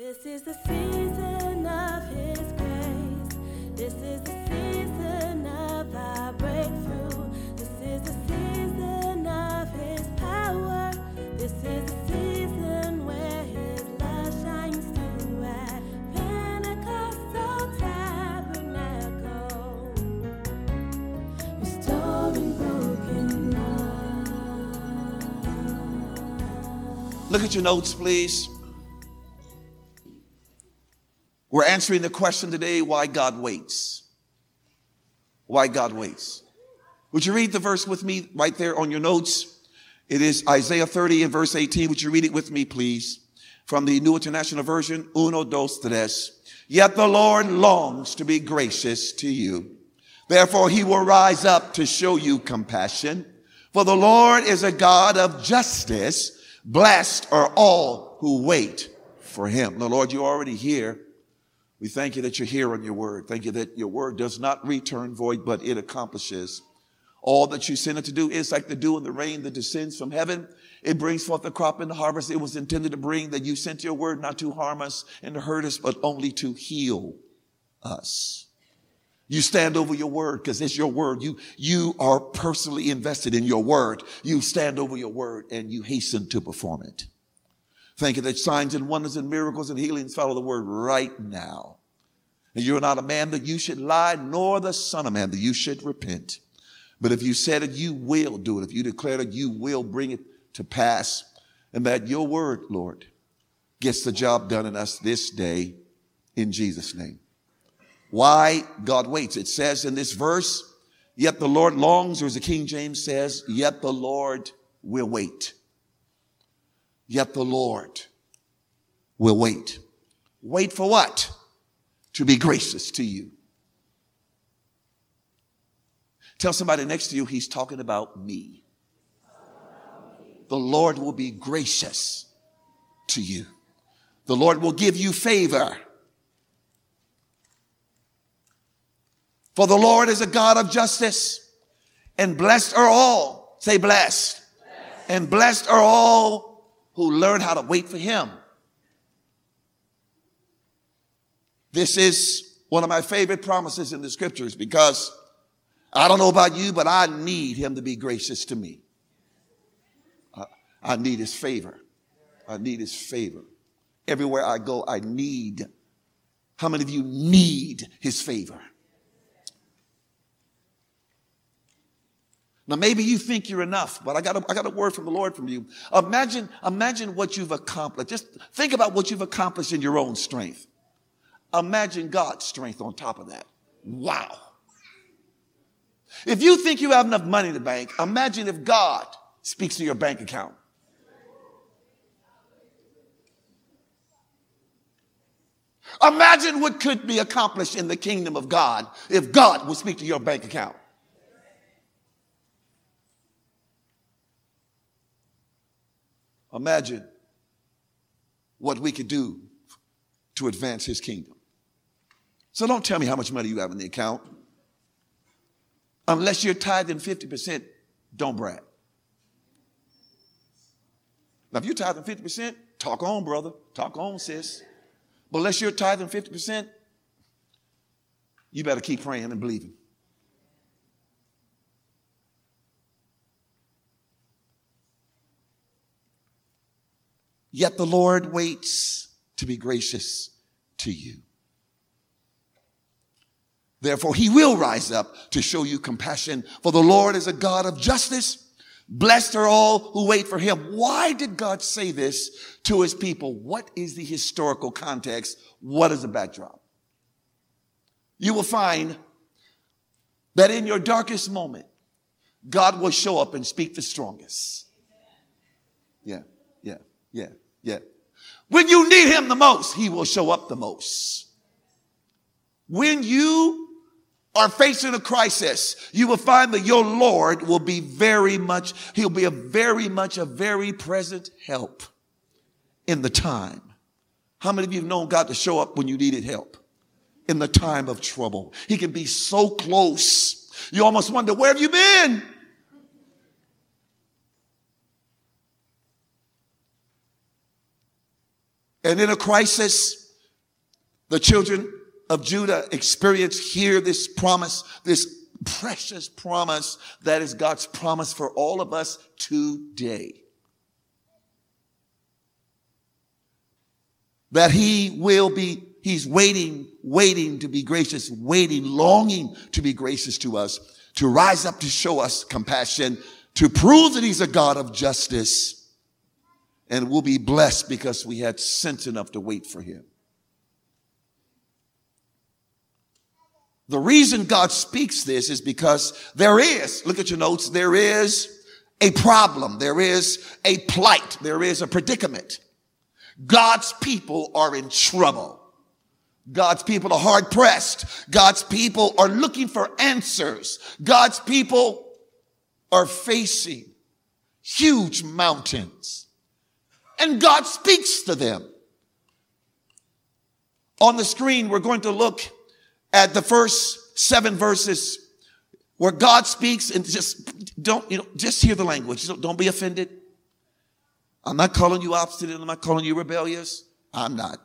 This is the season of His grace. This is the season of our breakthrough. This is the season of His power. This is the season where His love shines through at Pentecostal Tabernacle, restoring broken love. Look at your notes, please. We're answering the question today why God waits. Why God waits. Would you read the verse with me right there on your notes? It is Isaiah 30 and verse 18. Would you read it with me, please? From the New International Version, uno, dos, tres. Yet the Lord longs to be gracious to you. Therefore, he will rise up to show you compassion. For the Lord is a God of justice. Blessed are all who wait for him. The Lord, you're already here. We thank you that you're here on your word. Thank you that your word does not return void, but it accomplishes all that you sent it to do. It's like the dew and the rain that descends from heaven. It brings forth the crop and the harvest it was intended to bring, that you sent your word not to harm us and to hurt us, but only to heal us. You stand over your word because it's your word. You, you are personally invested in your word. You stand over your word and you hasten to perform it. Thank you that signs and wonders and miracles and healings follow the word right now. And you're not a man that you should lie, nor the son of man that you should repent. But if you said it, you will do it. If you declare it, you will bring it to pass. And that your word, Lord, gets the job done in us this day in Jesus' name. Why God waits. It says in this verse, yet the Lord longs, or as the King James says, yet the Lord will wait. Yet the Lord will wait. Wait for what? To be gracious to you. Tell somebody next to you, he's talking about me. The Lord will be gracious to you. The Lord will give you favor. For the Lord is a God of justice, and blessed are all, say blessed, and blessed are all who learn how to wait for Him. This is one of my favorite promises in the scriptures because I don't know about you, but I need Him to be gracious to me. I, I need His favor. I need His favor. Everywhere I go, I need. How many of you need His favor? Now, maybe you think you're enough, but I got a, I got a word from the Lord from you. Imagine, imagine what you've accomplished. Just think about what you've accomplished in your own strength. Imagine God's strength on top of that. Wow. If you think you have enough money in the bank, imagine if God speaks to your bank account. Imagine what could be accomplished in the kingdom of God if God would speak to your bank account. Imagine what we could do to advance his kingdom. So don't tell me how much money you have in the account. Unless you're tithing 50%, don't brag. Now, if you're tithing 50%, talk on, brother. Talk on, sis. But unless you're tithing 50%, you better keep praying and believing. Yet the Lord waits to be gracious to you. Therefore, he will rise up to show you compassion, for the Lord is a God of justice. Blessed are all who wait for him. Why did God say this to his people? What is the historical context? What is the backdrop? You will find that in your darkest moment, God will show up and speak the strongest. Yeah, yeah, yeah, yeah. When you need him the most, he will show up the most. When you are facing a crisis, you will find that your Lord will be very much, he'll be a very much a very present help in the time. How many of you have known God to show up when you needed help? In the time of trouble. He can be so close. You almost wonder, where have you been? And in a crisis, the children of Judah experience here this promise, this precious promise that is God's promise for all of us today. That he will be, he's waiting, waiting to be gracious, waiting, longing to be gracious to us, to rise up to show us compassion, to prove that he's a God of justice. And we'll be blessed because we had sense enough to wait for him. The reason God speaks this is because there is, look at your notes, there is a problem. There is a plight. There is a predicament. God's people are in trouble. God's people are hard pressed. God's people are looking for answers. God's people are facing huge mountains. And God speaks to them. On the screen, we're going to look at the first seven verses where God speaks and just don't, you know, just hear the language. Don't, don't be offended. I'm not calling you obstinate. I'm not calling you rebellious. I'm not.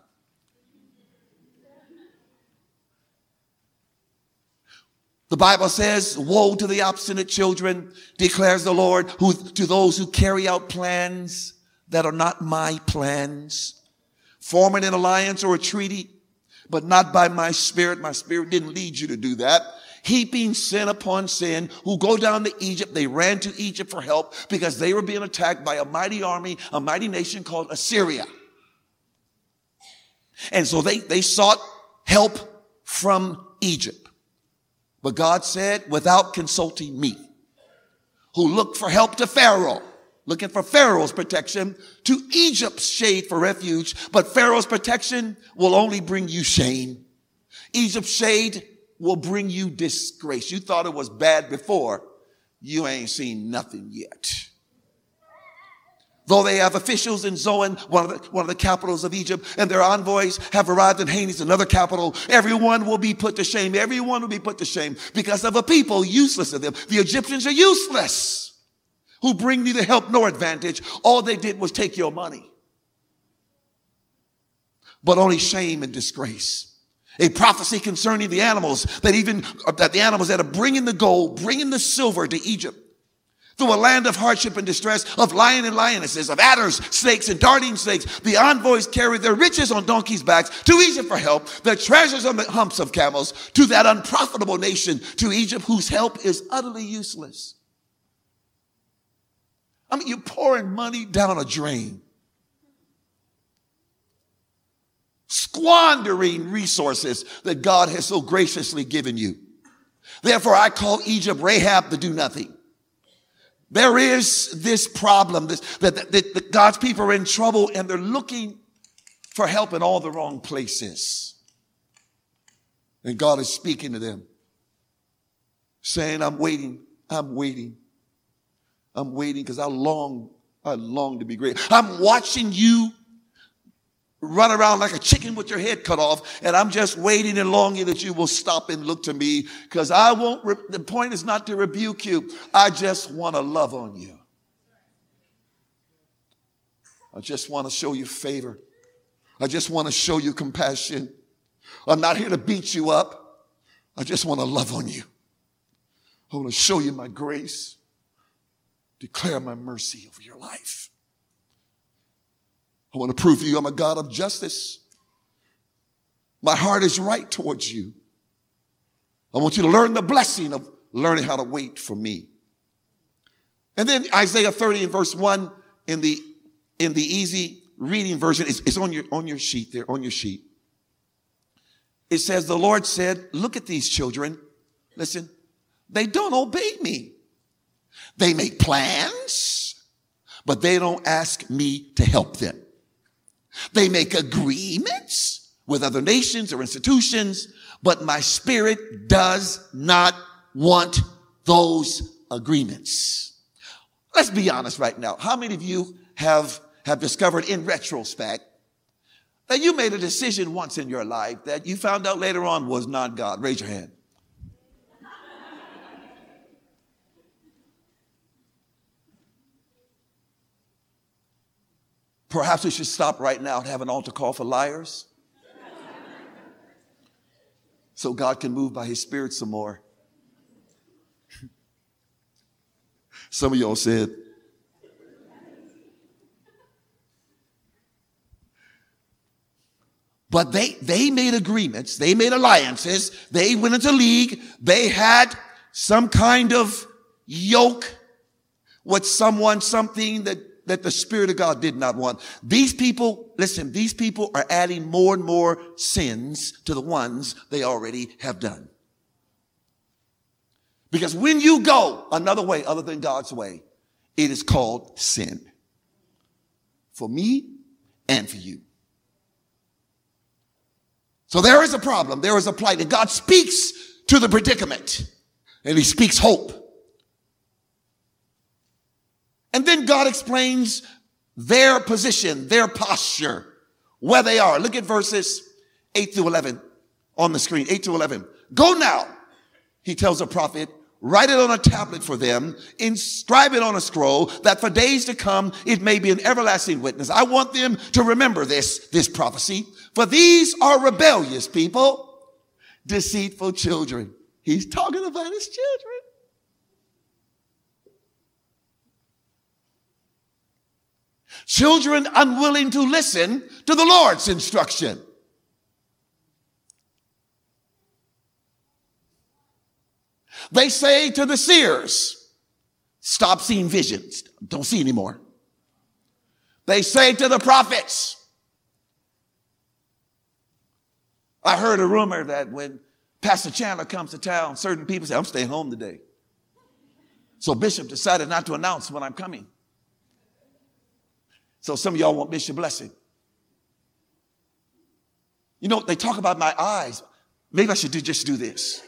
The Bible says, woe to the obstinate children, declares the Lord, who, to those who carry out plans that are not my plans, forming an alliance or a treaty but not by my spirit. My spirit didn't lead you to do that. Heaping sin upon sin, who go down to Egypt. They ran to Egypt for help because they were being attacked by a mighty army, a mighty nation called Assyria. And so they, they sought help from Egypt. But God said, without consulting me, who looked for help to Pharaoh, looking for Pharaoh's protection, to Egypt's shade for refuge, but Pharaoh's protection will only bring you shame. Egypt's shade will bring you disgrace. You thought it was bad before. You ain't seen nothing yet. Though they have officials in Zoan, one of, the, one of the capitals of Egypt, and their envoys have arrived in Hanes, another capital, everyone will be put to shame. Everyone will be put to shame because of a people useless to them. The Egyptians are useless who bring neither help nor advantage. All they did was take your money, but only shame and disgrace. A prophecy concerning the animals that even, that the animals that are bringing the gold, bringing the silver to Egypt through a land of hardship and distress, of lion and lionesses, of adders, snakes, and darting snakes. The envoys carried their riches on donkeys' backs to Egypt for help, their treasures on the humps of camels, to that unprofitable nation, to Egypt, whose help is utterly useless. I mean, you're pouring money down a drain, squandering resources that God has so graciously given you. Therefore, I call Egypt Rahab the do nothing. There is this problem this, that, that, that God's people are in trouble and they're looking for help in all the wrong places. And God is speaking to them, saying, I'm waiting, I'm waiting. I'm waiting because I long, I long to be great. I'm watching you run around like a chicken with your head cut off, and I'm just waiting and longing that you will stop and look to me because I won't, re- the point is not to rebuke you. I just want to love on you. I just want to show you favor. I just want to show you compassion. I'm not here to beat you up. I just want to love on you. I want to show you my grace declare my mercy over your life. I want to prove to you I'm a God of justice. My heart is right towards you. I want you to learn the blessing of learning how to wait for me. And then Isaiah 30 and verse 1 in the in the easy reading version, it's, it's on your on your sheet there, on your sheet. It says, The Lord said, Look at these children. Listen, they don't obey me. They make plans, but they don't ask me to help them. They make agreements with other nations or institutions, but my spirit does not want those agreements. Let's be honest right now. How many of you have, have discovered in retrospect that you made a decision once in your life that you found out later on was not God? Raise your hand. Perhaps we should stop right now and have an altar call for liars. So God can move by his spirit some more. Some of y'all said, But they, they made agreements. They made alliances. They went into league. They had some kind of yoke with someone, something that, that the Spirit of God did not want. These people, listen, these people are adding more and more sins to the ones they already have done. Because when you go another way other than God's way, it is called sin. For me and for you. So there is a problem. There is a plight. And God speaks to the predicament and he speaks hope. And then God explains their position, their posture, where they are. Look at verses 8 through 11 on the screen. 8 to 11. Go now, he tells the prophet, write it on a tablet for them, inscribe it on a scroll, that for days to come it may be an everlasting witness. I want them to remember this, this prophecy. For these are rebellious people, deceitful children. He's talking about his children. Children unwilling to listen to the Lord's instruction. They say to the seers, stop seeing visions. Don't see anymore. They say to the prophets, I heard a rumor that when Pastor Chandler comes to town, certain people say, I'm staying home today. So Bishop decided not to announce when I'm coming. So some of y'all want Bishop blessing. You know, they talk about my eyes. Maybe I should do, just do this.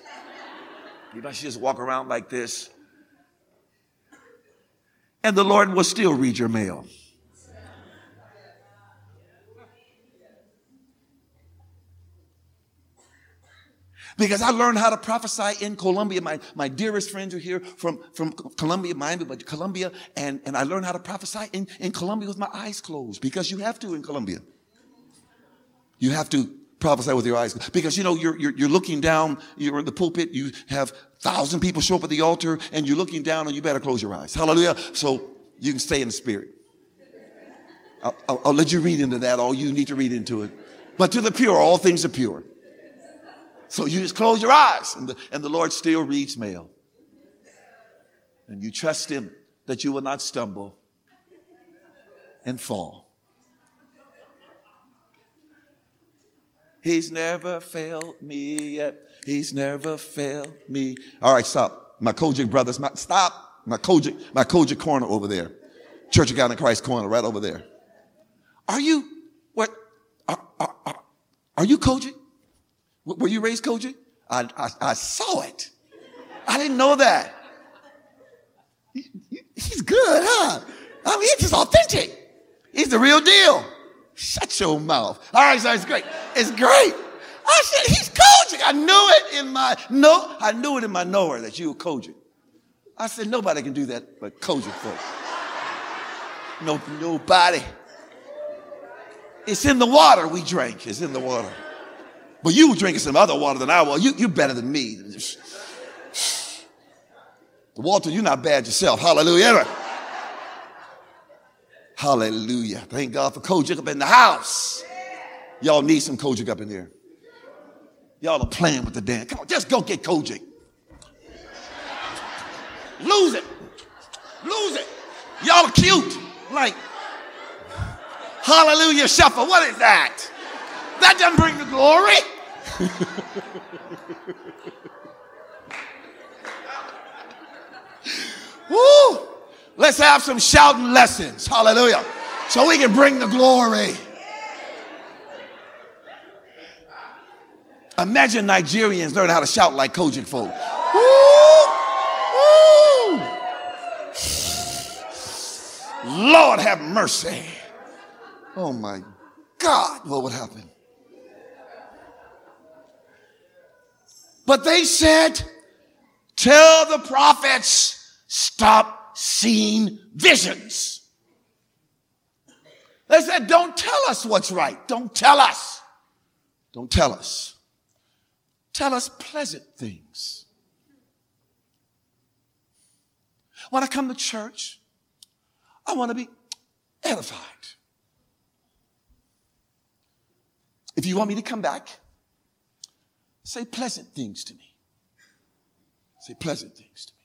Maybe I should just walk around like this. And the Lord will still read your mail. Because I learned how to prophesy in Colombia. My, my dearest friends are here from, from Colombia, Miami, but Colombia. And, and I learned how to prophesy in, in Colombia with my eyes closed. Because you have to in Colombia. You have to prophesy with your eyes. Because you know you're, you're, you're looking down you're in the pulpit you have thousand people show up at the altar and you're looking down and you better close your eyes. Hallelujah. So you can stay in the spirit. I'll, I'll, I'll let you read into that. All you need to read into it. But to the pure all things are pure so you just close your eyes and the, and the Lord still reads mail. And you trust Him that you will not stumble and fall. He's never failed me yet. He's never failed me. All right, stop. My COGIC brothers, my, stop. My COGIC, my COGIC corner over there. Church of God in Christ corner right over there. Are you, what, are, are, are, are you COGIC? Were you raised COGIC? I, I, I saw it. I didn't know that. he's good, huh? I mean, he's just authentic. He's the real deal. Shut your mouth. All right, so it's great. It's great. I said, he's COGIC. I knew it in my, no, I knew it in my knower that you were COGIC. I said, nobody can do that but COGIC folks. No, nobody. It's in the water we drank. It's in the water. But you were drinking some other water than I was. You, you're better than me. Walter, you're not bad yourself. Hallelujah. Hallelujah. Thank God for COGIC up in the house. Y'all need some COGIC up in here. Y'all are playing with the damn. Come on, just go get COGIC. Lose it. Lose it. Y'all are cute. Like, hallelujah shuffle. What is that? That doesn't bring the glory. Woo! Let's have some shouting lessons. Hallelujah. So we can bring the glory. Imagine Nigerians learn how to shout like COGIC folk. Lord have mercy. Oh my God, what would happen? But they said, tell the prophets, stop seeing visions. They said, don't tell us what's right. Don't tell us. Don't tell us. Tell us pleasant things. When I come to church, I want to be edified. If you want me to come back, say pleasant things to me. Say pleasant things to me.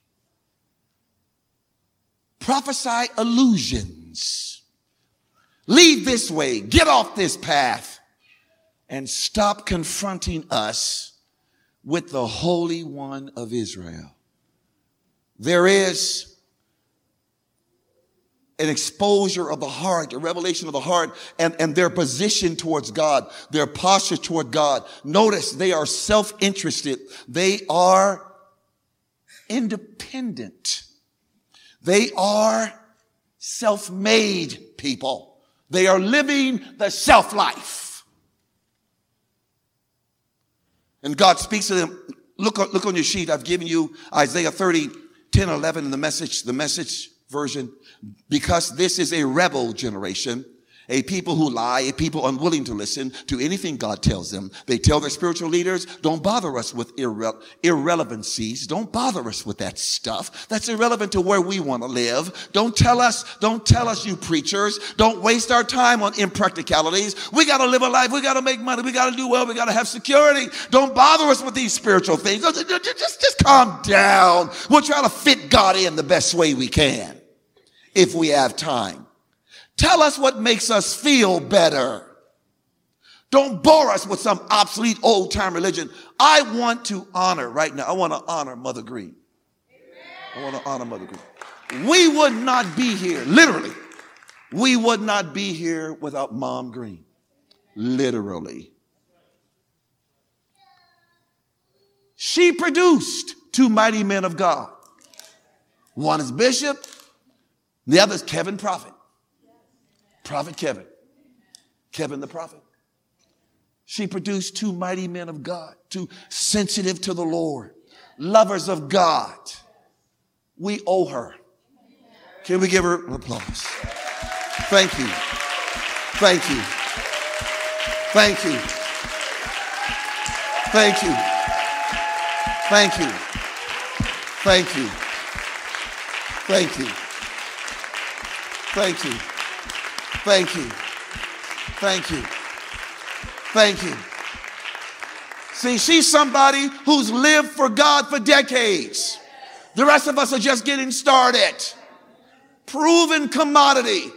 Prophesy illusions. Leave this way, get off this path, and stop confronting us with the Holy One of Israel. There is an exposure of the heart, a revelation of the heart, and, and their position towards God, their posture toward God. Notice they are self-interested. They are independent. They are self-made people. They are living the self-life. And God speaks to them. Look, look on your sheet. I've given you Isaiah 30, 10, 11 in the message, the message version because this is a rebel generation a people who lie, a people unwilling to listen to anything God tells them. They tell their spiritual leaders, don't bother us with irre- irrelevancies. Don't bother us with that stuff. That's irrelevant to where we want to live. Don't tell us, don't tell us, you preachers. Don't waste our time on impracticalities. We got to live a life. We got to make money. We got to do well. We got to have security. Don't bother us with these spiritual things. Just, just, just calm down. We'll try to fit God in the best way we can if we have time. Tell us what makes us feel better. Don't bore us with some obsolete old time religion. I want to honor right now. I want to honor Mother Green. I want to honor Mother Green. We would not be here, literally. We would not be here without Mom Green. Literally. She produced two mighty men of God. One is Bishop, the other is Kevin Prophet. Prophet Kevin. Kevin the prophet. She produced two mighty men of God, two sensitive to the Lord, lovers of God. We owe her. Can we give her applause? Thank you. Thank you. Thank you. Thank you. Thank you. Thank you. Thank you. Thank you. Thank you. Thank you. Thank you. See, she's somebody who's lived for God for decades. The rest of us are just getting started. Proven commodity.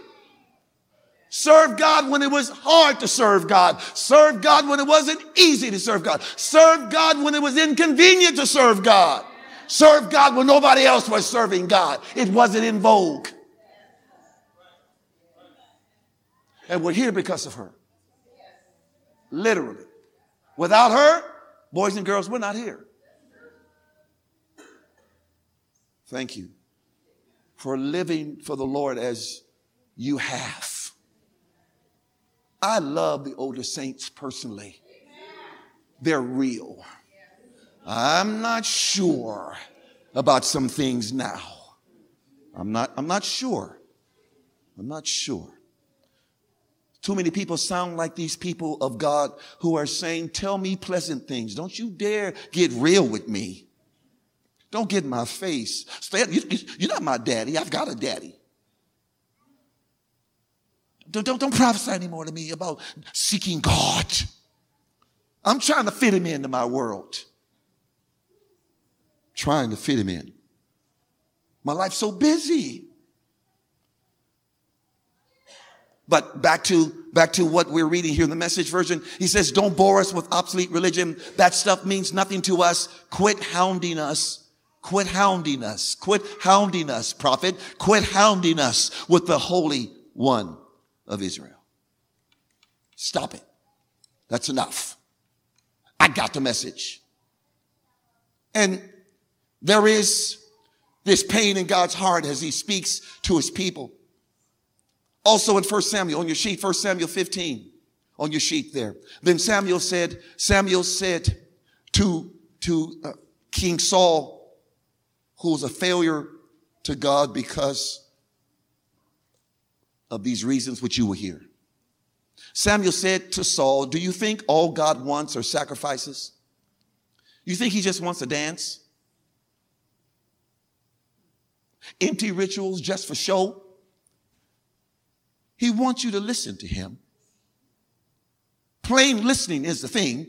Serve God when it was hard to serve God. Serve God when it wasn't easy to serve God. Serve God when it was inconvenient to serve God. Serve God when nobody else was serving God. It wasn't in vogue. And we're here because of her. Literally. Without her, boys and girls, we're not here. Thank you for living for the Lord as you have. I love the older saints personally. They're real. I'm not sure about some things now. I'm not, I'm not sure. I'm not sure. Too many people sound like these people of God who are saying, tell me pleasant things. Don't you dare get real with me. Don't get in my face. Stay, you're not my daddy. I've got a daddy. Don't, don't, don't prophesy anymore to me about seeking God. I'm trying to fit him into my world. Trying to fit him in. My life's so busy. But back to, back to what we're reading here in the message version. He says, don't bore us with obsolete religion. That stuff means nothing to us. Quit hounding us. Quit hounding us. Quit hounding us, prophet. Quit hounding us with the Holy One of Israel. Stop it. That's enough. I got the message. And there is this pain in God's heart as he speaks to his people. Also in 1 Samuel, on your sheet, 1 Samuel 15, on your sheet there. Then Samuel said, Samuel said to, to uh, King Saul, who was a failure to God because of these reasons which you will hear. Samuel said to Saul, Do you think all God wants are sacrifices? You think he just wants a dance? Empty rituals just for show? He wants you to listen to him. Plain listening is the thing,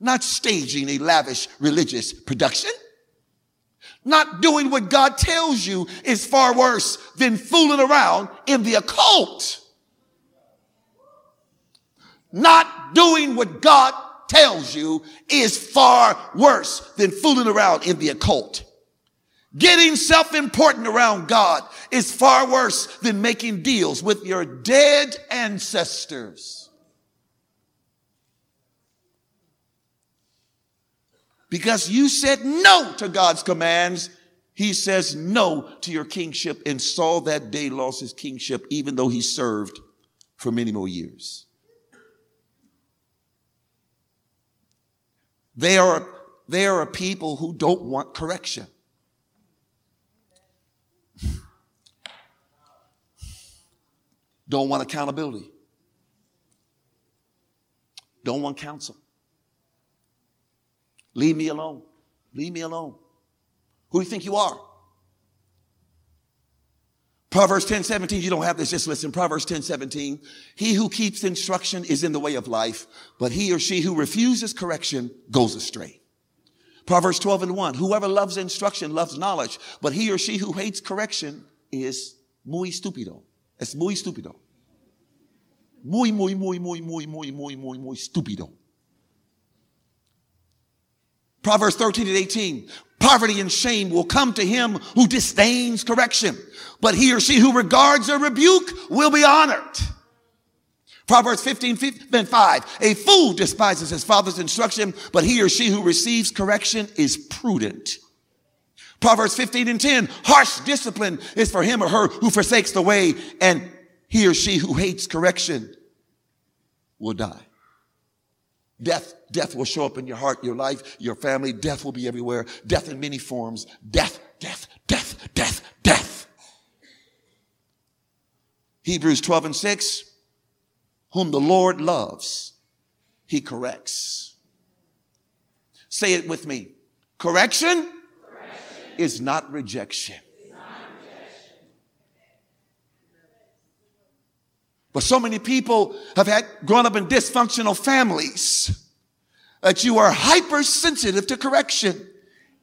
not staging a lavish religious production. Not doing what God tells you is far worse than fooling around in the occult. Not doing what God tells you is far worse than fooling around in the occult. Getting self-important around God is far worse than making deals with your dead ancestors. Because you said no to God's commands, he says no to your kingship and Saul that day lost his kingship even though he served for many more years. They are, they are a people who don't want correction. Don't want accountability. Don't want counsel. Leave me alone. Leave me alone. Who do you think you are? Proverbs 10 17, you don't have this, just listen. Proverbs 10 17. He who keeps instruction is in the way of life, but he or she who refuses correction goes astray. Proverbs 12 and 1. Whoever loves instruction loves knowledge, but he or she who hates correction is muy stupido. Es muy estúpido. Muy, muy, muy, muy, muy, muy, muy, muy, muy estúpido. Proverbs 13 and 18. Poverty and shame will come to him who disdains correction, but he or she who regards a rebuke will be honored. Proverbs 15, 5. A fool despises his father's instruction, but he or she who receives correction is prudent. Proverbs 15 and 10. Harsh discipline is for him or her who forsakes the way, and he or she who hates correction will die. Death, death will show up in your heart, your life, your family. Death will be everywhere. Death in many forms. Death, death, death, death, death. Hebrews 12 and 6. Whom the Lord loves, he corrects. Say it with me. Correction. Is not rejection. But so many people have had grown up in dysfunctional families that you are hypersensitive to correction,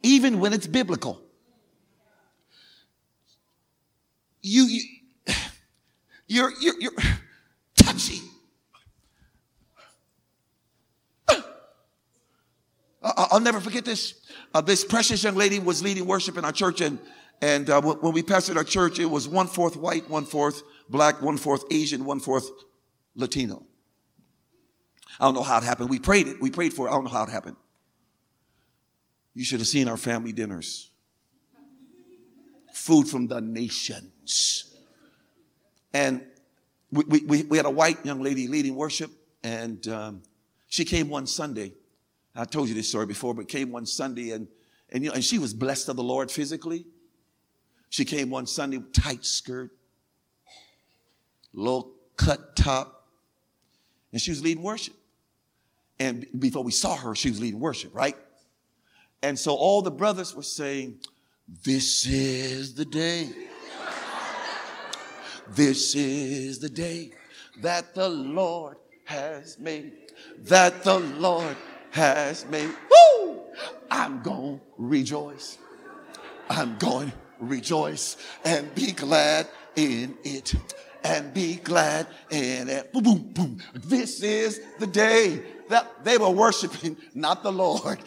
even when it's biblical. You, you you're, you're, you're I'll never forget this. Uh, this precious young lady was leading worship in our church, and and uh, when we pastored our church, it was one fourth white, one fourth black, one fourth Asian, one fourth Latino. I don't know how it happened. We prayed it. We prayed for it. I don't know how it happened. You should have seen our family dinners. Food from the nations. And we, we, we had a white young lady leading worship, and um, she came one Sunday. I told you this story before, but came one Sunday, and, and, you know, and she was blessed of the Lord physically. She came one Sunday, tight skirt, low cut top, and she was leading worship. And before we saw her, she was leading worship, right? And so all the brothers were saying, This is the day. This is the day that the Lord has made. That the Lord has made. Woo! I'm going to rejoice. I'm going to rejoice and be glad in it and be glad in it. Boom, boom, boom. This is the day that they were worshiping, not the Lord.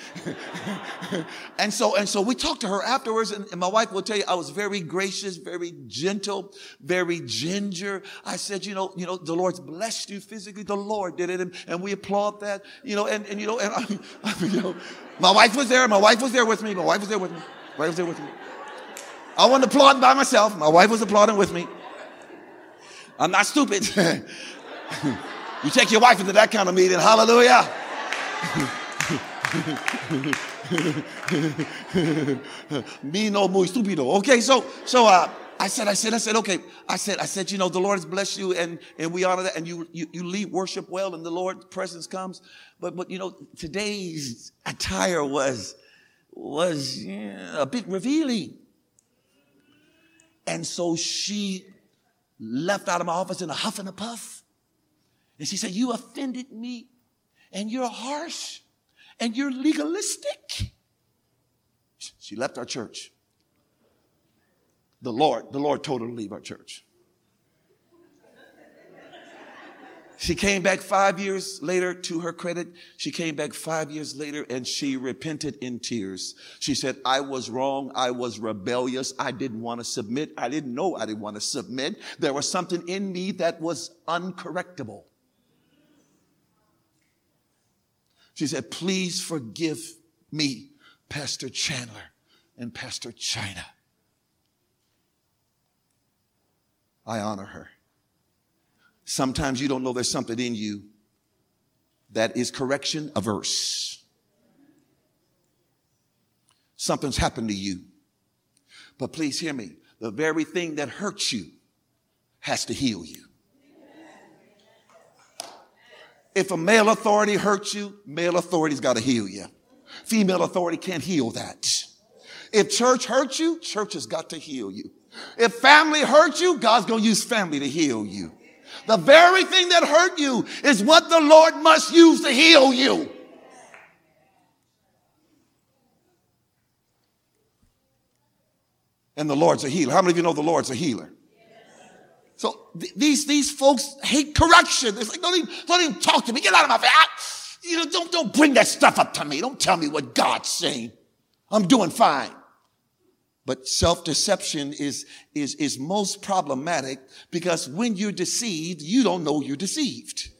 and so, and so we talked to her afterwards, and, and, my wife will tell you I was very gracious, very gentle, very ginger. I said, you know, you know, the Lord's blessed you physically. The Lord did it, and, and we applaud that. You know, and, and you know, and I, I, you know, my wife was there. My wife was there with me. My wife was there with me. My wife was there with me. I wasn't applauding by myself. My wife was applauding with me. I'm not stupid. You take your wife into that kind of meeting. Hallelujah. Me no muy stupido. Okay, so so uh I said, I said, I said, okay. I said, I said, you know, the Lord has blessed you and, and we honor that. And you, you, you lead worship well and the Lord's presence comes. But, but, you know, today's attire was, was yeah, a bit revealing. And so she left out of my office in a huff and a puff. And she said, you offended me and you're harsh and you're legalistic. She left our church. The Lord, the Lord told her to leave our church. She came back five years later, to her credit, she came back five years later and she repented in tears. She said, I was wrong. I was rebellious. I didn't want to submit. I didn't know I didn't want to submit. There was something in me that was uncorrectable. She said, Please forgive me, Pastor Chandler and Pastor China. I honor her. Sometimes you don't know there's something in you that is correction averse. Something's happened to you. But please hear me. The very thing that hurts you has to heal you. If a male authority hurts you, male authority's got to heal you. Female authority can't heal that. If church hurts you, church has got to heal you. If family hurts you, God's going to use family to heal you. The very thing that hurt you is what the Lord must use to heal you. And the Lord's a healer. How many of you know the Lord's a healer? So th- these, these folks hate correction. It's like, don't even, don't even talk to me. Get out of my face. I, you know, don't, don't bring that stuff up to me. Don't tell me what God's saying. I'm doing fine. But self-deception is, is, is most problematic because when you're deceived, you don't know you're deceived.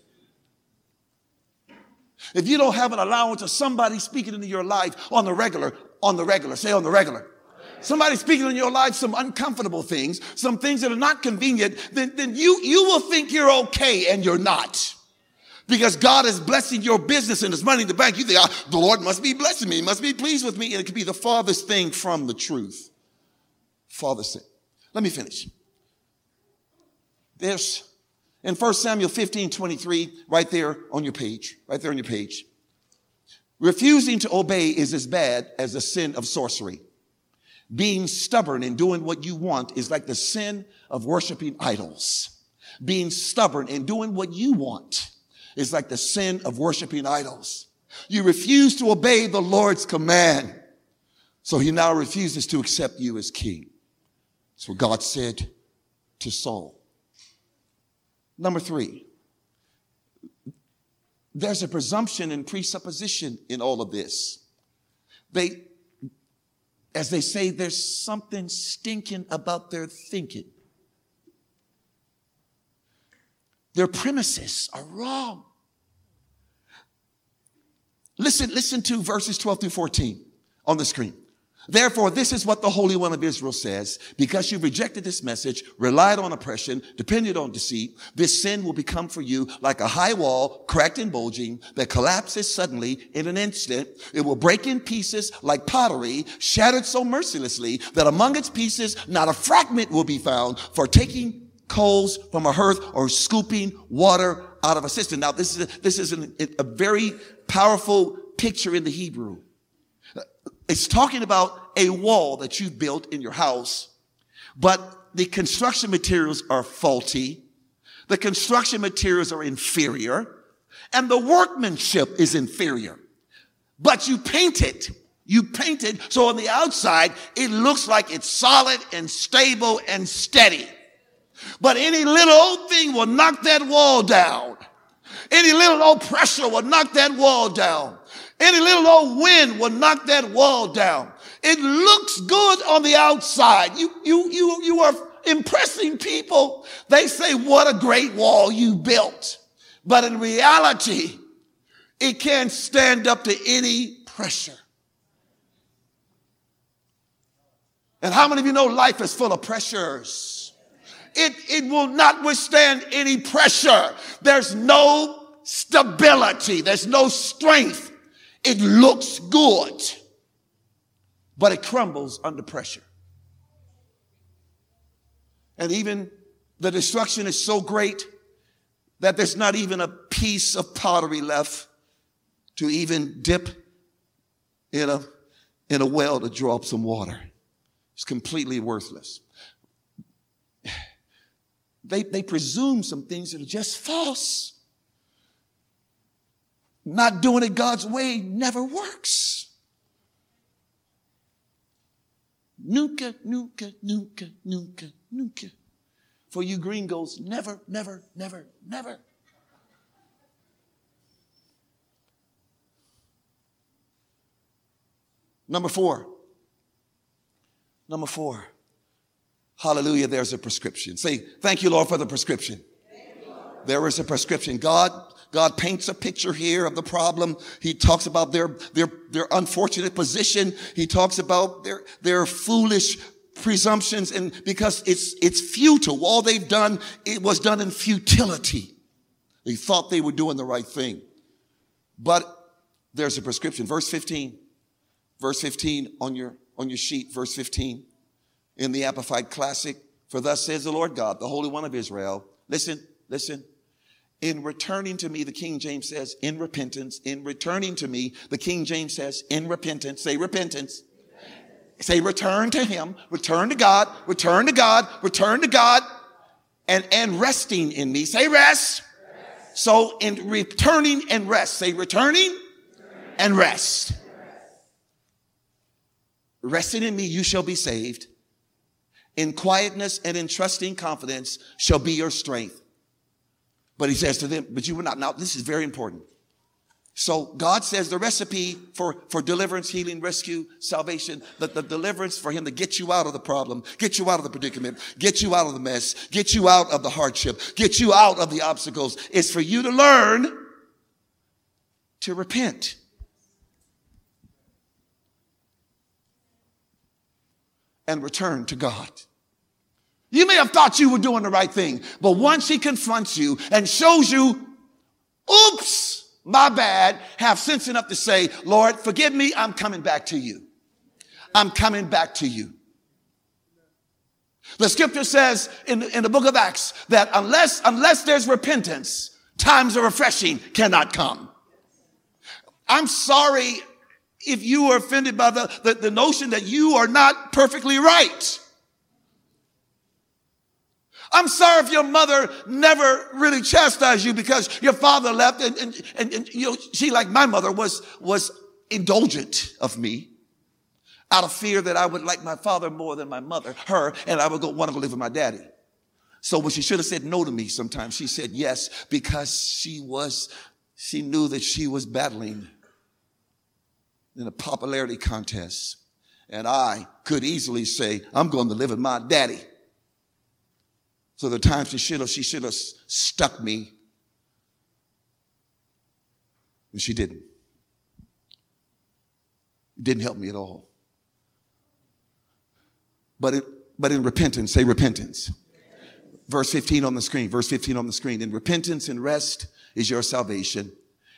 If you don't have an allowance of somebody speaking into your life on the regular, on the regular, say on the regular, somebody speaking in your life some uncomfortable things, some things that are not convenient, then, then you, you will think you're okay and you're not. Because God is blessing your business and there's money in the bank. You think, ah, the Lord must be blessing me, must be pleased with me. And it could be the farthest thing from the truth. Father said. Let me finish. There's in 1 Samuel 15, 23, right there on your page, right there on your page. Refusing to obey is as bad as the sin of sorcery. Being stubborn and doing what you want is like the sin of worshiping idols. Being stubborn and doing what you want is like the sin of worshiping idols. You refuse to obey the Lord's command. So he now refuses to accept you as king. That's what God said to Saul. Number three, there's a presumption and presupposition in all of this. They, as they say, there's something stinking about their thinking. Their premises are wrong. Listen, listen to verses 12 through 14 on the screen. Therefore, this is what the Holy One of Israel says. Because you've rejected this message, relied on oppression, depended on deceit, this sin will become for you like a high wall, cracked and bulging, that collapses suddenly in an instant. It will break in pieces like pottery, shattered so mercilessly that among its pieces, not a fragment will be found for taking coals from a hearth or scooping water out of a cistern. Now, this is a, this is an, a very powerful picture in the Hebrew. It's talking about a wall that you've built in your house, but the construction materials are faulty. The construction materials are inferior and the workmanship is inferior. But you paint it. You paint it so on the outside it looks like it's solid and stable and steady. But any little old thing will knock that wall down. Any little old pressure will knock that wall down. Any little old wind will knock that wall down. It looks good on the outside. You, you, you, you are impressing people. They say, what a great wall you built. But in reality, it can't stand up to any pressure. And how many of you know life is full of pressures? It, it will not withstand any pressure. There's no stability. There's no strength. It looks good, but it crumbles under pressure. And even the destruction is so great that there's not even a piece of pottery left to even dip in a, in a well to draw up some water. It's completely worthless. They, they presume some things that are just false. Not doing it God's way never works. Nuka, nuka, nuka, nuka, nuka. For you green gringos, never, never, never, never. Number four. Number four. Hallelujah, there's a prescription. Say, thank you, Lord, for the prescription. There is a prescription. God, God paints a picture here of the problem. He talks about their, their, their unfortunate position. He talks about their, their foolish presumptions and because it's, it's futile. All they've done, it was done in futility. They thought they were doing the right thing. But there's a prescription. Verse 15. Verse 15 on your, on your sheet. Verse 15 in the Amplified Classic. For thus says the Lord God, the Holy One of Israel. Listen, listen. In returning to me, the King James says, in repentance. In returning to me, the King James says, in repentance. Say repentance. Say return to him, return to God, return to God, return to God, and, and resting in me. Say rest. rest. So in returning and rest, say returning and rest. Resting in me, you shall be saved. In quietness and in trusting confidence shall be your strength. But he says to them, but you will not. Now, this is very important. So God says the recipe for, for deliverance, healing, rescue, salvation, that the deliverance for him to get you out of the problem, get you out of the predicament, get you out of the mess, get you out of the hardship, get you out of the obstacles is for you to learn to repent. And return to God. You may have thought you were doing the right thing, but once he confronts you and shows you, oops, my bad, have sense enough to say, Lord, forgive me, I'm coming back to you. I'm coming back to you. The scripture says in, in the book of Acts that unless, unless there's repentance, times of refreshing cannot come. I'm sorry if you are offended by the, the, the notion that you are not perfectly right. I'm sorry if your mother never really chastised you because your father left and, and, and, and, you know, she, like my mother, was, was indulgent of me out of fear that I would like my father more than my mother, her, and I would go, want to go live with my daddy. So when she should have said no to me sometimes, she said yes because she was, she knew that she was battling in a popularity contest. And I could easily say, I'm going to live with my daddy. So the time she should have, she should have stuck me. And she didn't. It didn't help me at all. But, it, but in repentance, say repentance. Verse 15 on the screen, verse 15 on the screen. In repentance and rest is your salvation.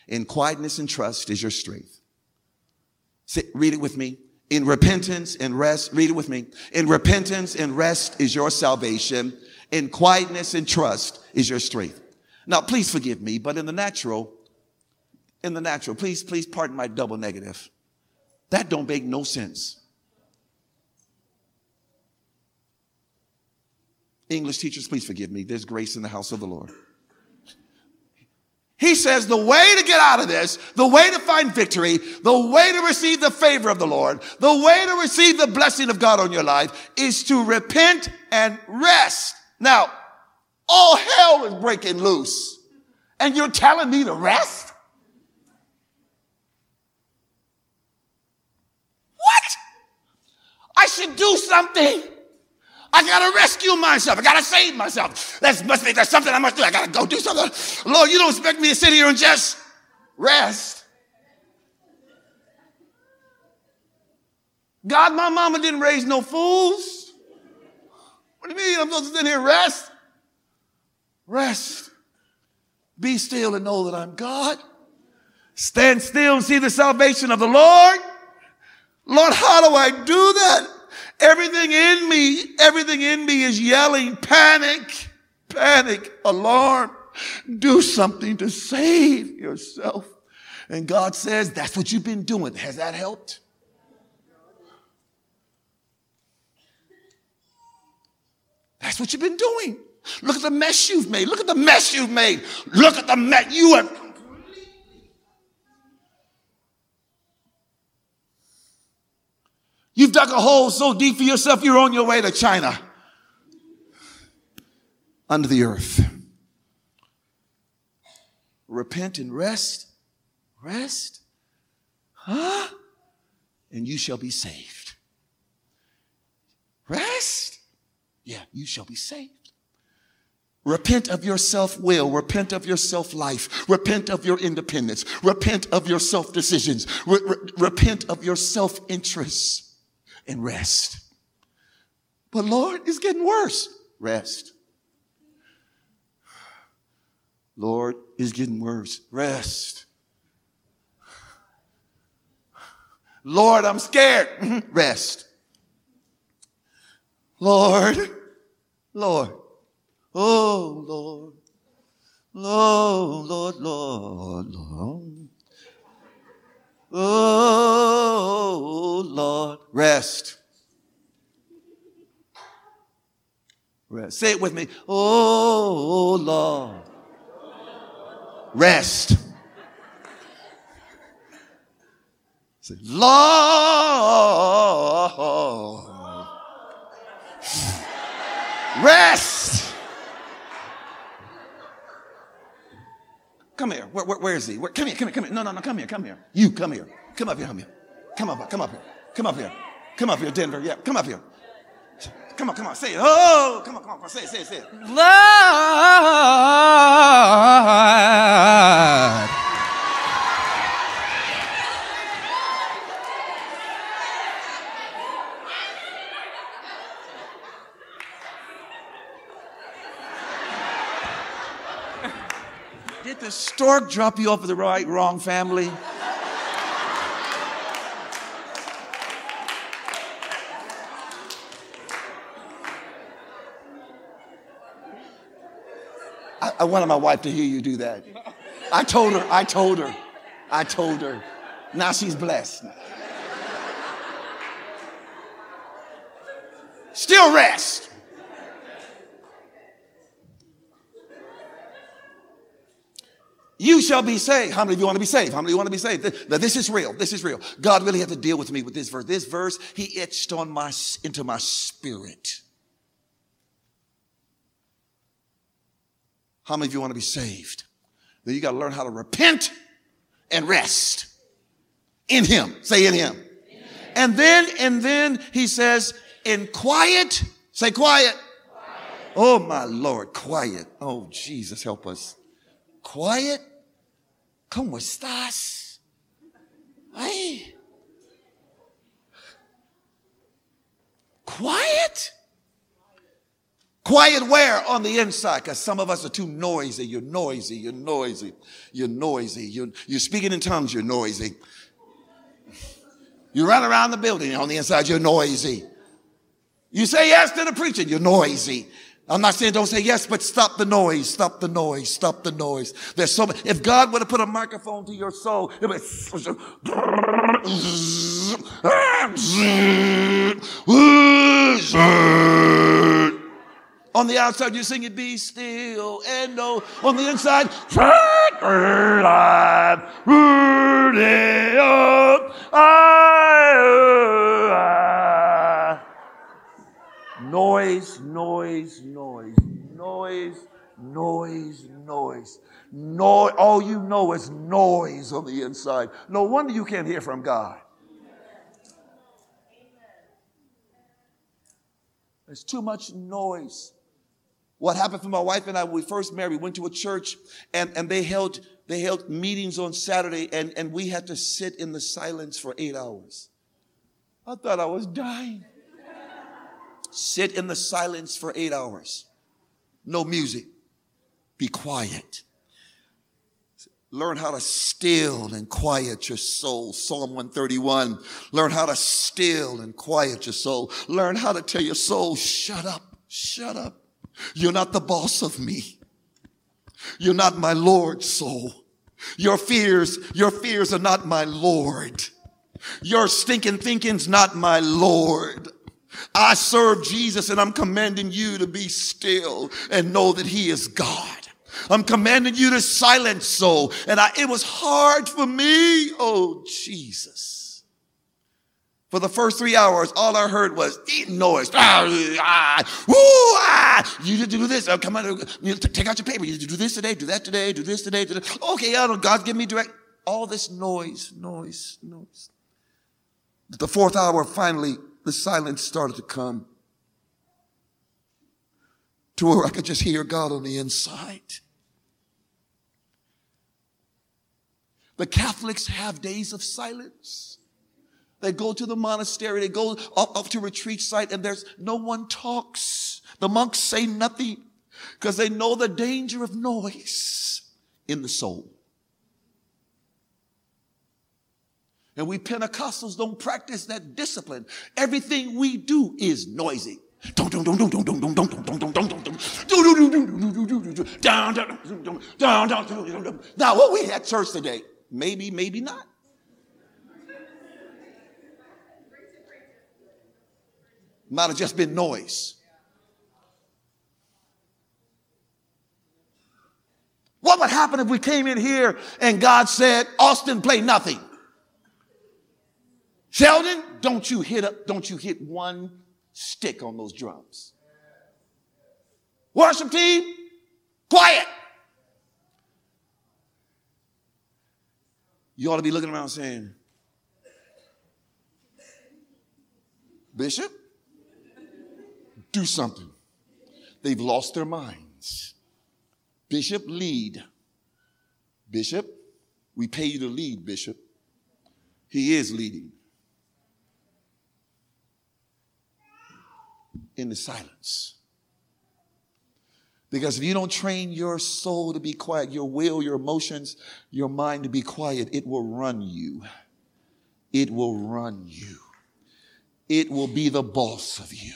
In quietness and trust is your strength. Say, read it with me. In repentance and rest, read it with me. In repentance and rest is your salvation in quietness and trust is your strength. Now, please forgive me, but in the natural, in the natural, please, please pardon my double negative. That don't make no sense. English teachers, please forgive me. There's grace in the house of the Lord. He says the way to get out of this, the way to find victory, the way to receive the favor of the Lord, the way to receive the blessing of God on your life is to repent and rest. Now, all hell is breaking loose, and you're telling me to rest? What? I should do something. I gotta rescue myself. I gotta save myself. That must be there's something I must do. I gotta go do something. Lord, you don't expect me to sit here and just rest. God, my mama didn't raise no fools. What do you mean I'm supposed to sit here rest? Rest. Be still and know that I'm God. Stand still and see the salvation of the Lord. Lord, how do I do that? Everything in me, everything in me is yelling, panic, panic, alarm. Do something to save yourself. And God says, that's what you've been doing. Has that helped? That's what you've been doing. Look at the mess you've made. Look at the mess you've made. Look at the mess you have. You've dug a hole so deep for yourself, you're on your way to China. Under the earth. Repent and rest. Rest. Huh? And you shall be saved. Rest. Yeah, you shall be saved. Repent of your self will. Repent of your self life. Repent of your independence. Repent of your self decisions. Re- re- repent of your self interests and rest. But Lord, it's getting worse. Rest. Lord, it's getting worse. Rest. Lord, I'm scared. Rest. Lord, Lord, oh Lord, Lord, Lord, Lord, Lord. Oh Lord, rest. Rest. Say it with me. Oh Lord. Rest. Say, Lord. Rest. Come here. Where, where, where is he? Where, come here, come here, come here. No, no, no, come here, come here. You, come here. Come up here, come here. Come up, come up here. Come up here. Come up here, Denver. Yeah, come up here. Come on, come on, say it. Oh, come on, come on, say it, say it, say it. Lord. Stork drop you off at the right, wrong family? I, I wanted my wife to hear you do that. I told her, I told her, I told her. Now she's blessed. Still rest. You shall be saved. How many of you want to be saved? How many of you want to be saved? Now, this is real. This is real. God really had to deal with me with this verse. This verse, he etched on my, into my spirit. How many of you want to be saved? Then you got to learn how to repent and rest in him. Say in him. And then, and then he says, in quiet, say quiet. Oh my Lord, quiet. Oh Jesus, help us. Quiet. ¿Cómo estás? Ay. Quiet. Quiet where? On the inside, because some of us are too noisy. You're noisy, you're noisy, you're noisy. You're, you're speaking in tongues, you're noisy. You run around the building, on the inside, you're noisy. You say yes to the preaching, you're noisy. I'm not saying don't say yes, but stop the noise, stop the noise, stop the noise. There's so many. If God would have put a microphone to your soul, it would On the outside, you're singing, Be still and know. On the inside, Noise, noise, noise, noise, noise, noise. No, all you know is noise on the inside. No wonder you can't hear from God. There's too much noise. What happened for my wife and I when we first married, we went to a church and, and they held they held meetings on Saturday and, and we had to sit in the silence for eight hours. I thought I was dying. Sit in the silence for eight hours. No music. Be quiet. Learn how to still and quiet your soul. Psalm 131. Learn how to still and quiet your soul. Learn how to tell your soul, shut up, shut up. You're not the boss of me. You're not my Lord, soul. Your fears, your fears are not my Lord. Your stinking thinking's not my Lord. I serve Jesus and I'm commanding you to be still and know that he is God. I'm commanding you to silence soul. And I, it was hard for me. Oh, Jesus. For the first three hours, all I heard was noise. Ah, ah, woo, ah. You need to do this. Oh, come on, take out your paper. You need to do this today, do that today, do this today. Do that. Okay, I don't. God's give me direct. All this noise, noise, noise. The fourth hour, finally, the silence started to come to where I could just hear God on the inside. The Catholics have days of silence. They go to the monastery, they go up, up to retreat site, and there's no one talks. The monks say nothing because they know the danger of noise in the soul. And we Pentecostals don't practice that discipline. Everything we do is noisy. Now what we had church today? Maybe, maybe not. Might have just been noise. What would happen if we came in here and God said, Austin, play nothing? Sheldon, don't you hit up, don't you hit one stick on those drums. Worship team, quiet. You ought to be looking around saying, Bishop, do something. They've lost their minds. Bishop, lead. Bishop, we pay you to lead, Bishop. He is leading. In the silence. Because if you don't train your soul to be quiet, your will, your emotions, your mind to be quiet, it will run you. It will run you. It will be the boss of you.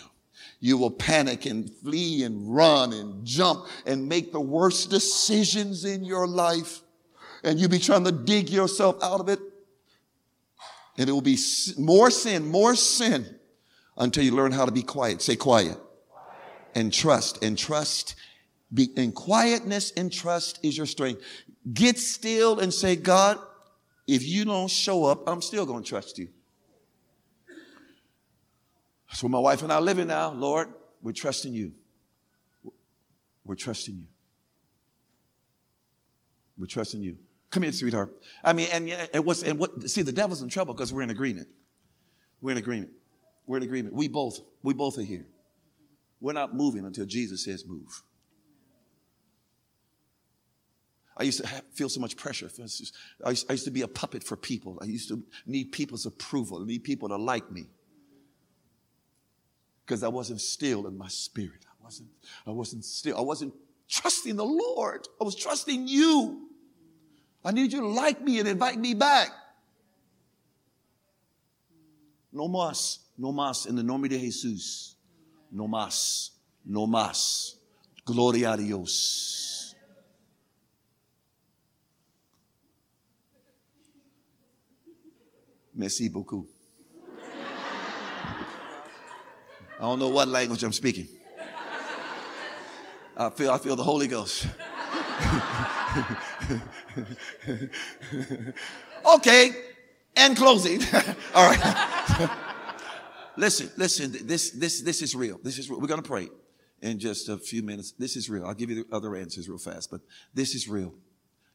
You will panic and flee and run and jump and make the worst decisions in your life. And you'll be trying to dig yourself out of it. And it will be more sin, more sin until you learn how to be quiet. Say quiet. And trust. And trust. Be, and quietness and trust is your strength. Get still and say, God, if you don't show up, I'm still going to trust you. That's where my wife and I are living now. Lord, we're trusting you. We're trusting you. We're trusting you. Come here, sweetheart. I mean, and, and what's and what? See, the devil's in trouble because we're in agreement. We're in agreement. We're in agreement. We both, we both are here. We're not moving until Jesus says move. I used to feel so much pressure. I used, to be a puppet for people. I used to need people's approval, I need people to like me. Because I wasn't still in my spirit. I wasn't, I wasn't still. I wasn't trusting the Lord. I was trusting you. I need you to like me and invite me back. No más. No más en el nombre de Jesús. No más. No más. Gloria a Dios. Merci beaucoup. I don't know what language I'm speaking. I feel, I feel the Holy Ghost. okay, and closing. All right. listen, listen, this, this, this is real. This is real. We're going to pray in just a few minutes. This is real. I'll give you the other answers real fast, but this is real.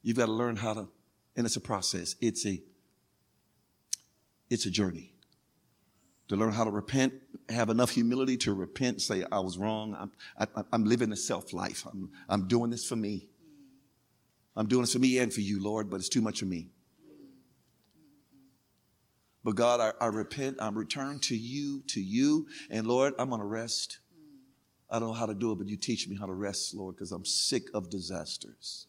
You've got to learn how to, and it's a process. It's a, it's a journey. To learn how to repent, have enough humility to repent, say, I was wrong. I'm, I, I'm living a self life. I'm, I'm doing this for me. I'm doing this for me and for you, Lord, but it's too much for me. But God, I, I repent. I'm returned to you, to you. And Lord, I'm going to rest. I don't know how to do it, but you teach me how to rest, Lord, because I'm sick of disasters.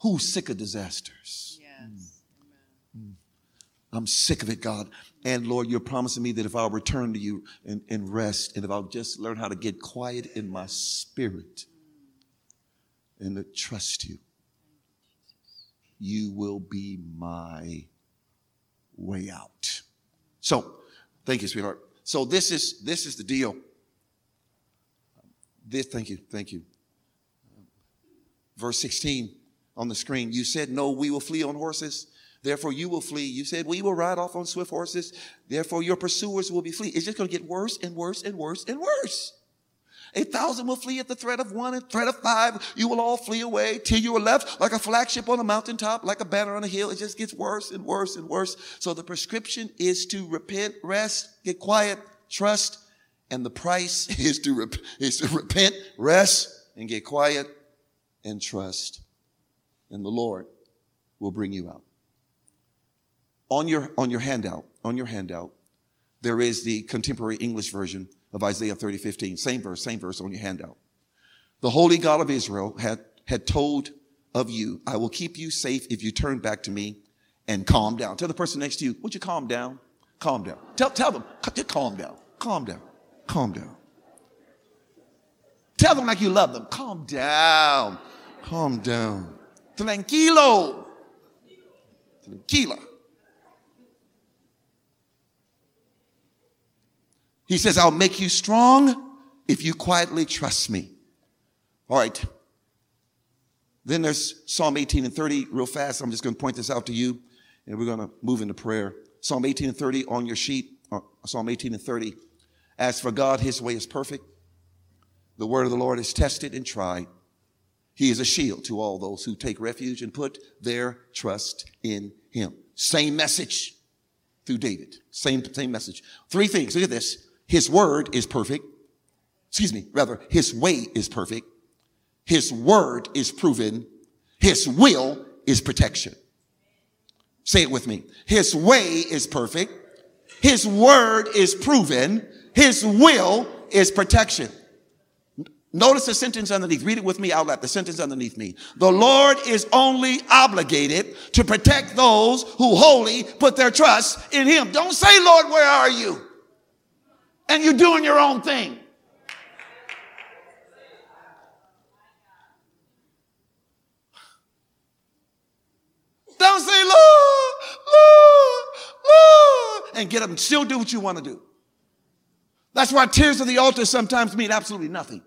Who's sick of disasters? Yes. Mm. Mm. I'm sick of it, God. And Lord, you're promising me that if I'll return to you and, and rest, and if I'll just learn how to get quiet in my spirit and to trust you, you will be my way out. So, thank you, sweetheart. So this is this is the deal. This, thank you, thank you. Verse 16 on the screen. You said, No, we will flee on horses. Therefore, you will flee. You said, We will ride off on swift horses. Therefore, your pursuers will be flee. It's just going to get worse and worse and worse and worse. A thousand will flee at the threat of one, and threat of five. You will all flee away till you are left like a flagship on a mountaintop, like a banner on a hill. It just gets worse and worse and worse. So the prescription is to repent, rest, get quiet, trust, and the price is to, rep- is to repent, rest, and get quiet and trust. And the Lord will bring you out. On your, on your handout, on your handout, there is the contemporary English version of Isaiah 30, 15. Same verse, same verse on your handout. The holy God of Israel had, had told of you, I will keep you safe if you turn back to me and calm down. Tell the person next to you, would you calm down? Calm down. Tell, tell them, calm down, calm down, calm down. Tell them like you love them. Calm down, calm down. Tranquilo. Tranquila. He says, I'll make you strong if you quietly trust me. All right. Then there's Psalm 18 and 30, real fast. I'm just going to point this out to you, and we're going to move into prayer. Psalm 18 and 30 on your sheet, uh, Psalm 18 and 30. As for God, his way is perfect. The word of the Lord is tested and tried. He is a shield to all those who take refuge and put their trust in him. Same message through David. Same, same message. Three things. Look at this. His word is perfect. Excuse me, rather, his way is perfect. His word is proven. His will is protection. Say it with me. His way is perfect. His word is proven. His will is protection. Notice the sentence underneath. Read it with me out loud. The sentence underneath me. The Lord is only obligated to protect those who wholly put their trust in Him. Don't say, Lord, where are you? And you're doing your own thing. Don't say, Lord, Lord, Lord, and get up and still do what you want to do. That's why tears of the altar sometimes mean absolutely nothing.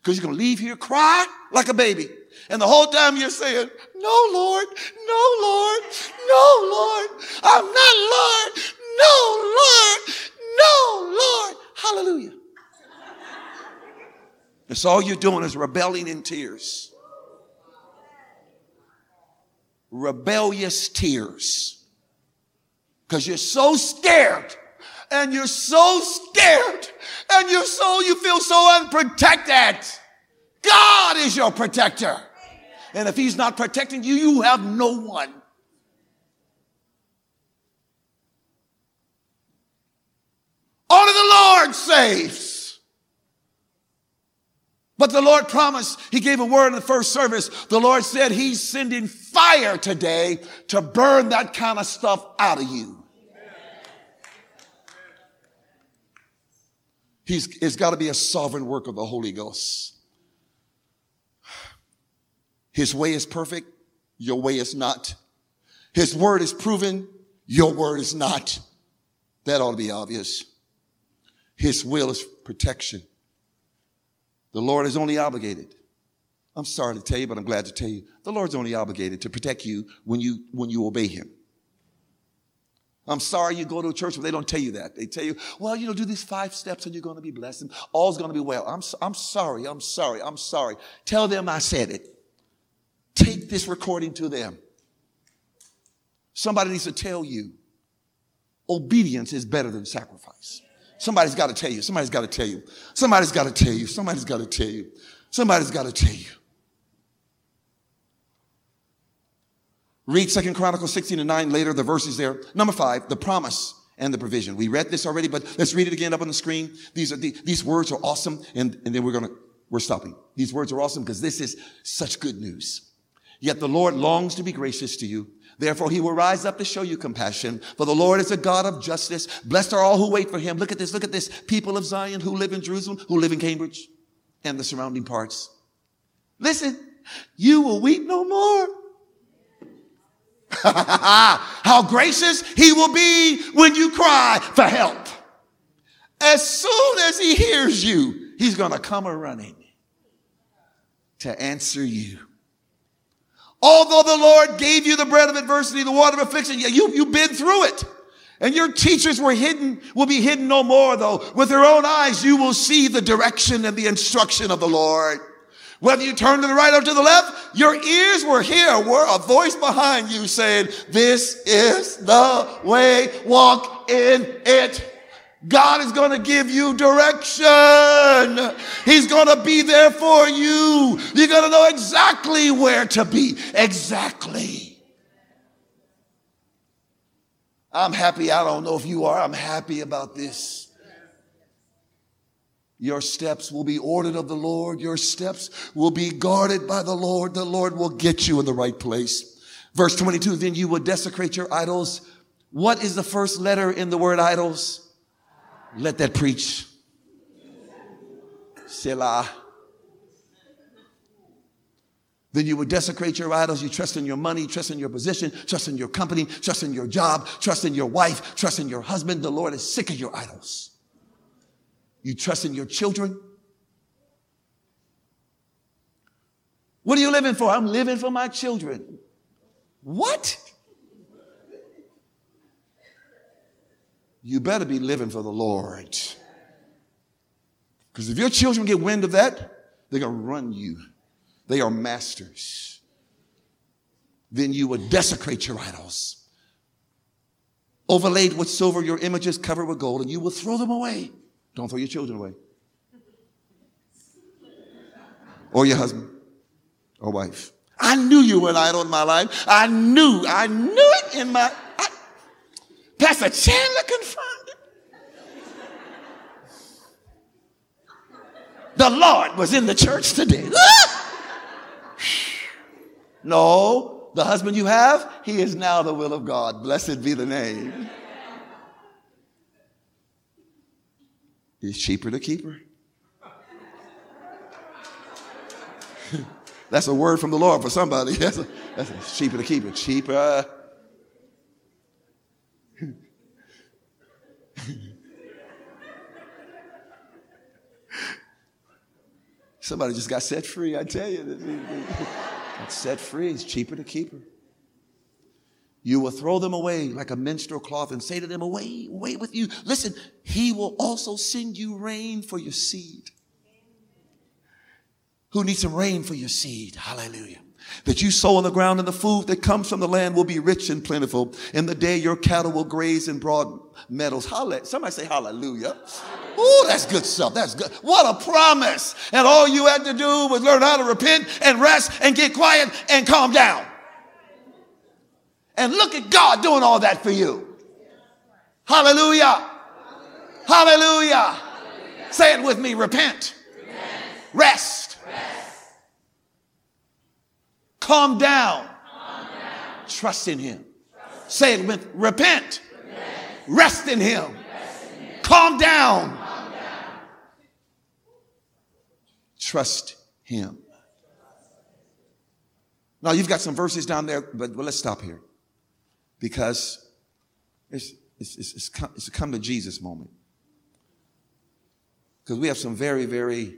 Because you're going to leave here, cry like a baby. And the whole time you're saying, No, Lord, no, Lord, no, Lord, I'm not Lord, no, Lord, no, Lord. Hallelujah. That's all you're doing is rebelling in tears. Rebellious tears. Because you're so scared and you're so scared and you're so, you feel so unprotected. God is your protector. And if he's not protecting you, you have no one. Only the Lord saves. But the Lord promised, He gave a word in the first service. The Lord said He's sending fire today to burn that kind of stuff out of you. He's, it's got to be a sovereign work of the Holy Ghost. His way is perfect, your way is not. His word is proven, your word is not. That ought to be obvious. His will is protection. The Lord is only obligated. I'm sorry to tell you, but I'm glad to tell you. The Lord's only obligated to protect you when you, when you obey Him. I'm sorry you go to a church where they don't tell you that. They tell you, well, you know, do these five steps and you're going to be blessed and all's going to be well. I'm, I'm sorry. I'm sorry. I'm sorry. Tell them I said it. Take this recording to them. Somebody needs to tell you obedience is better than sacrifice. Somebody's got to tell you. Somebody's got to tell you. Somebody's got to tell you. Somebody's got to tell you. Somebody's got to tell you. Read Second Chronicles 16 and 9 later, the verses there. Number five, the promise and the provision. We read this already, but let's read it again up on the screen. These are the, these words are awesome, and, and then we're gonna we're stopping. These words are awesome because this is such good news. Yet the Lord longs to be gracious to you. Therefore, he will rise up to show you compassion. For the Lord is a God of justice. Blessed are all who wait for him. Look at this. Look at this. People of Zion who live in Jerusalem, who live in Cambridge and the surrounding parts. Listen, you will weep no more. How gracious he will be when you cry for help. As soon as he hears you, he's going to come a running to answer you. Although the Lord gave you the bread of adversity, the water of affliction, you, you've been through it. And your teachers were hidden, will be hidden no more though. With your own eyes, you will see the direction and the instruction of the Lord. Whether you turn to the right or to the left, your ears were here, were a voice behind you saying, this is the way, walk in it. God is going to give you direction. He's going to be there for you. You're going to know exactly where to be. Exactly. I'm happy. I don't know if you are. I'm happy about this. Your steps will be ordered of the Lord. Your steps will be guarded by the Lord. The Lord will get you in the right place. Verse 22, then you will desecrate your idols. What is the first letter in the word idols? Let that preach. Selah. Then you would desecrate your idols. You trust in your money, trust in your position, trust in your company, trust in your job, trust in your wife, trust in your husband. The Lord is sick of your idols. You trust in your children. What are you living for? I'm living for my children. What? You better be living for the Lord. Because if your children get wind of that, they're going to run you. They are masters. Then you would desecrate your idols. Overlaid with silver, your images covered with gold, and you will throw them away. Don't throw your children away. Or your husband or wife. I knew you were an idol in my life. I knew, I knew it in my Pastor Chandler confirmed it. The Lord was in the church today. no, the husband you have, he is now the will of God. Blessed be the name. He's cheaper to keep her. That's a word from the Lord for somebody. That's, a, that's a cheaper to keep her. Cheaper Somebody just got set free, I tell you. Got set free. It's cheaper to keep her. You will throw them away like a menstrual cloth and say to them, Away, away with you. Listen, he will also send you rain for your seed. Who needs some rain for your seed? Hallelujah that you sow on the ground and the food that comes from the land will be rich and plentiful. In the day your cattle will graze in broad meadows. Hallelujah. Somebody say hallelujah. Oh, that's good stuff. That's good. What a promise. And all you had to do was learn how to repent and rest and get quiet and calm down. And look at God doing all that for you. Hallelujah. Hallelujah. Hallelujah. Say it with me. Repent. Repent. Rest Calm down. Calm down. Trust in Him. Trust. Say it with repent. repent. Rest in Him. Rest in him. Calm down. Trust Him. Now, you've got some verses down there, but, but let's stop here because it's, it's, it's, it's, come, it's a come to Jesus moment. Because we have some very, very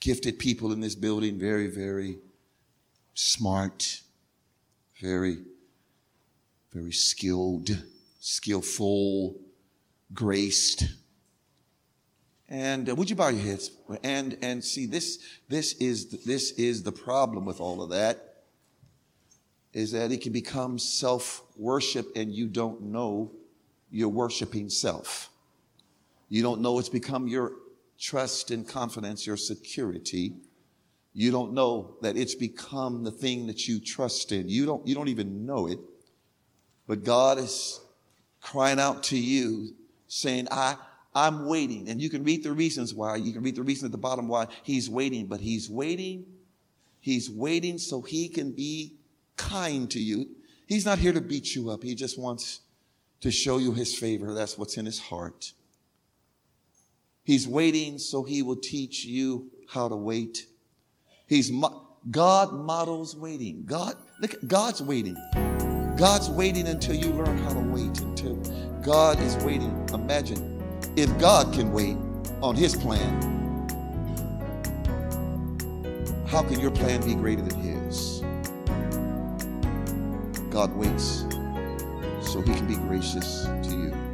gifted people in this building, very, very smart, very, very skilled, skillful, graced. And uh, would you bow your heads? And and see this this is this is the problem with all of that is that it can become self worship and you don't know you're worshiping self. You don't know it's become your trust and confidence, your security, you don't know that it's become the thing that you trust in. You don't, you don't even know it. But God is crying out to you, saying, I, I'm waiting. And you can read the reasons why. You can read the reason at the bottom why he's waiting, but he's waiting He's waiting so he can be kind to you. He's not here to beat you up. He just wants to show you his favor. That's what's in his heart. He's waiting so he will teach you how to wait. He's mo- God models waiting. God, look, God's waiting. God's waiting until you learn how to wait. Until God is waiting. Imagine if God can wait on His plan, how can your plan be greater than His? God waits so He can be gracious to you.